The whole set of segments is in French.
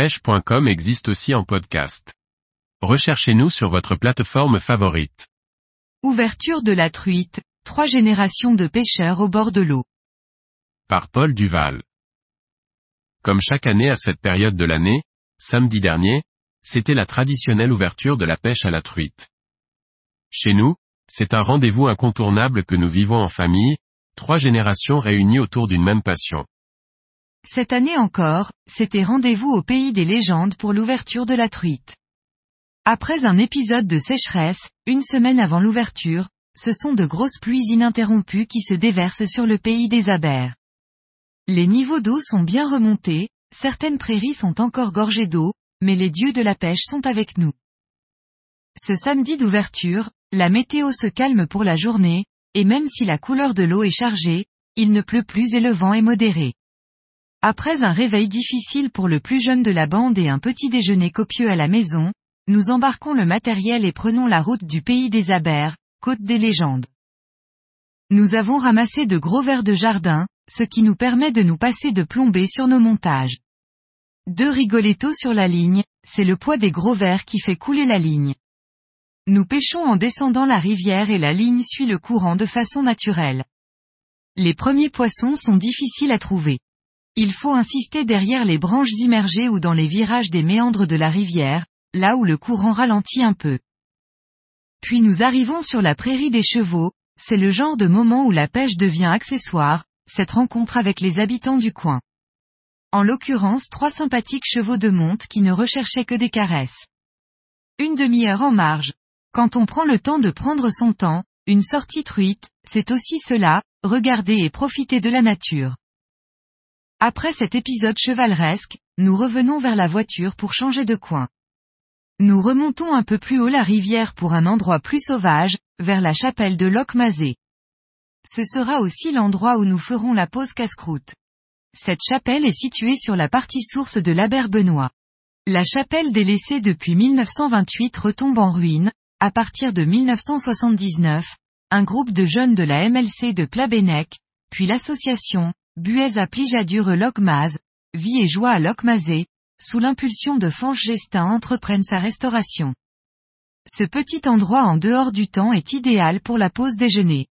pêche.com existe aussi en podcast. Recherchez-nous sur votre plateforme favorite. Ouverture de la truite, trois générations de pêcheurs au bord de l'eau. Par Paul Duval. Comme chaque année à cette période de l'année, samedi dernier, c'était la traditionnelle ouverture de la pêche à la truite. Chez nous, c'est un rendez-vous incontournable que nous vivons en famille, trois générations réunies autour d'une même passion. Cette année encore, c'était rendez-vous au pays des légendes pour l'ouverture de la truite. Après un épisode de sécheresse, une semaine avant l'ouverture, ce sont de grosses pluies ininterrompues qui se déversent sur le pays des abers. Les niveaux d'eau sont bien remontés, certaines prairies sont encore gorgées d'eau, mais les dieux de la pêche sont avec nous. Ce samedi d'ouverture, la météo se calme pour la journée, et même si la couleur de l'eau est chargée, il ne pleut plus et le vent est modéré. Après un réveil difficile pour le plus jeune de la bande et un petit déjeuner copieux à la maison, nous embarquons le matériel et prenons la route du pays des abers, côte des légendes. Nous avons ramassé de gros verres de jardin, ce qui nous permet de nous passer de plomber sur nos montages. Deux rigolettos sur la ligne, c'est le poids des gros verres qui fait couler la ligne. Nous pêchons en descendant la rivière et la ligne suit le courant de façon naturelle. Les premiers poissons sont difficiles à trouver. Il faut insister derrière les branches immergées ou dans les virages des méandres de la rivière, là où le courant ralentit un peu. Puis nous arrivons sur la prairie des chevaux, c'est le genre de moment où la pêche devient accessoire, cette rencontre avec les habitants du coin. En l'occurrence trois sympathiques chevaux de monte qui ne recherchaient que des caresses. Une demi-heure en marge. Quand on prend le temps de prendre son temps, une sortie truite, c'est aussi cela, regarder et profiter de la nature. Après cet épisode chevaleresque, nous revenons vers la voiture pour changer de coin. Nous remontons un peu plus haut la rivière pour un endroit plus sauvage, vers la chapelle de Locmazé. Ce sera aussi l'endroit où nous ferons la pause casse-croûte. Cette chapelle est située sur la partie source de l'Aber Benoît. La chapelle délaissée depuis 1928 retombe en ruine, à partir de 1979, un groupe de jeunes de la MLC de Plabennec, puis l'association, Buez à Plijadur Locmaz, Vie et Joie à Locmazé, sous l'impulsion de Fanche Gestin entreprennent sa restauration. Ce petit endroit en dehors du temps est idéal pour la pause déjeuner.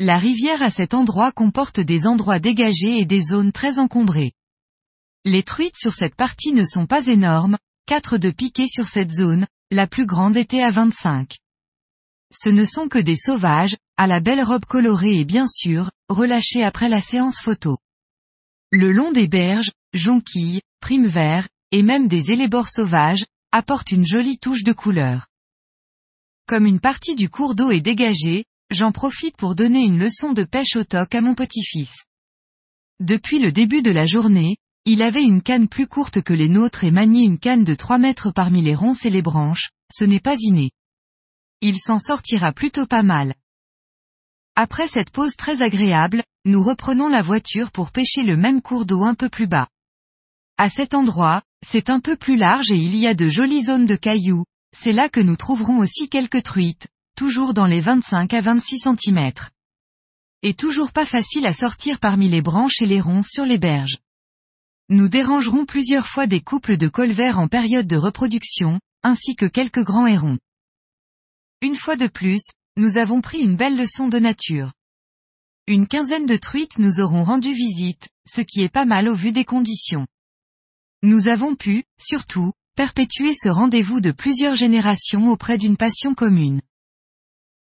La rivière à cet endroit comporte des endroits dégagés et des zones très encombrées. Les truites sur cette partie ne sont pas énormes, 4 de piquets sur cette zone, la plus grande était à 25. Ce ne sont que des sauvages, à la belle robe colorée et bien sûr, relâchés après la séance photo. Le long des berges, jonquilles, primes verts, et même des élébores sauvages, apportent une jolie touche de couleur. Comme une partie du cours d'eau est dégagée, j'en profite pour donner une leçon de pêche au toc à mon petit-fils. Depuis le début de la journée, il avait une canne plus courte que les nôtres et maniait une canne de 3 mètres parmi les ronces et les branches, ce n'est pas inné. Il s'en sortira plutôt pas mal. Après cette pause très agréable, nous reprenons la voiture pour pêcher le même cours d'eau un peu plus bas. À cet endroit, c'est un peu plus large et il y a de jolies zones de cailloux, c'est là que nous trouverons aussi quelques truites, toujours dans les 25 à 26 cm. Et toujours pas facile à sortir parmi les branches et les ronces sur les berges. Nous dérangerons plusieurs fois des couples de colverts en période de reproduction, ainsi que quelques grands hérons. Une fois de plus, nous avons pris une belle leçon de nature. Une quinzaine de truites nous auront rendu visite, ce qui est pas mal au vu des conditions. Nous avons pu, surtout, perpétuer ce rendez-vous de plusieurs générations auprès d'une passion commune.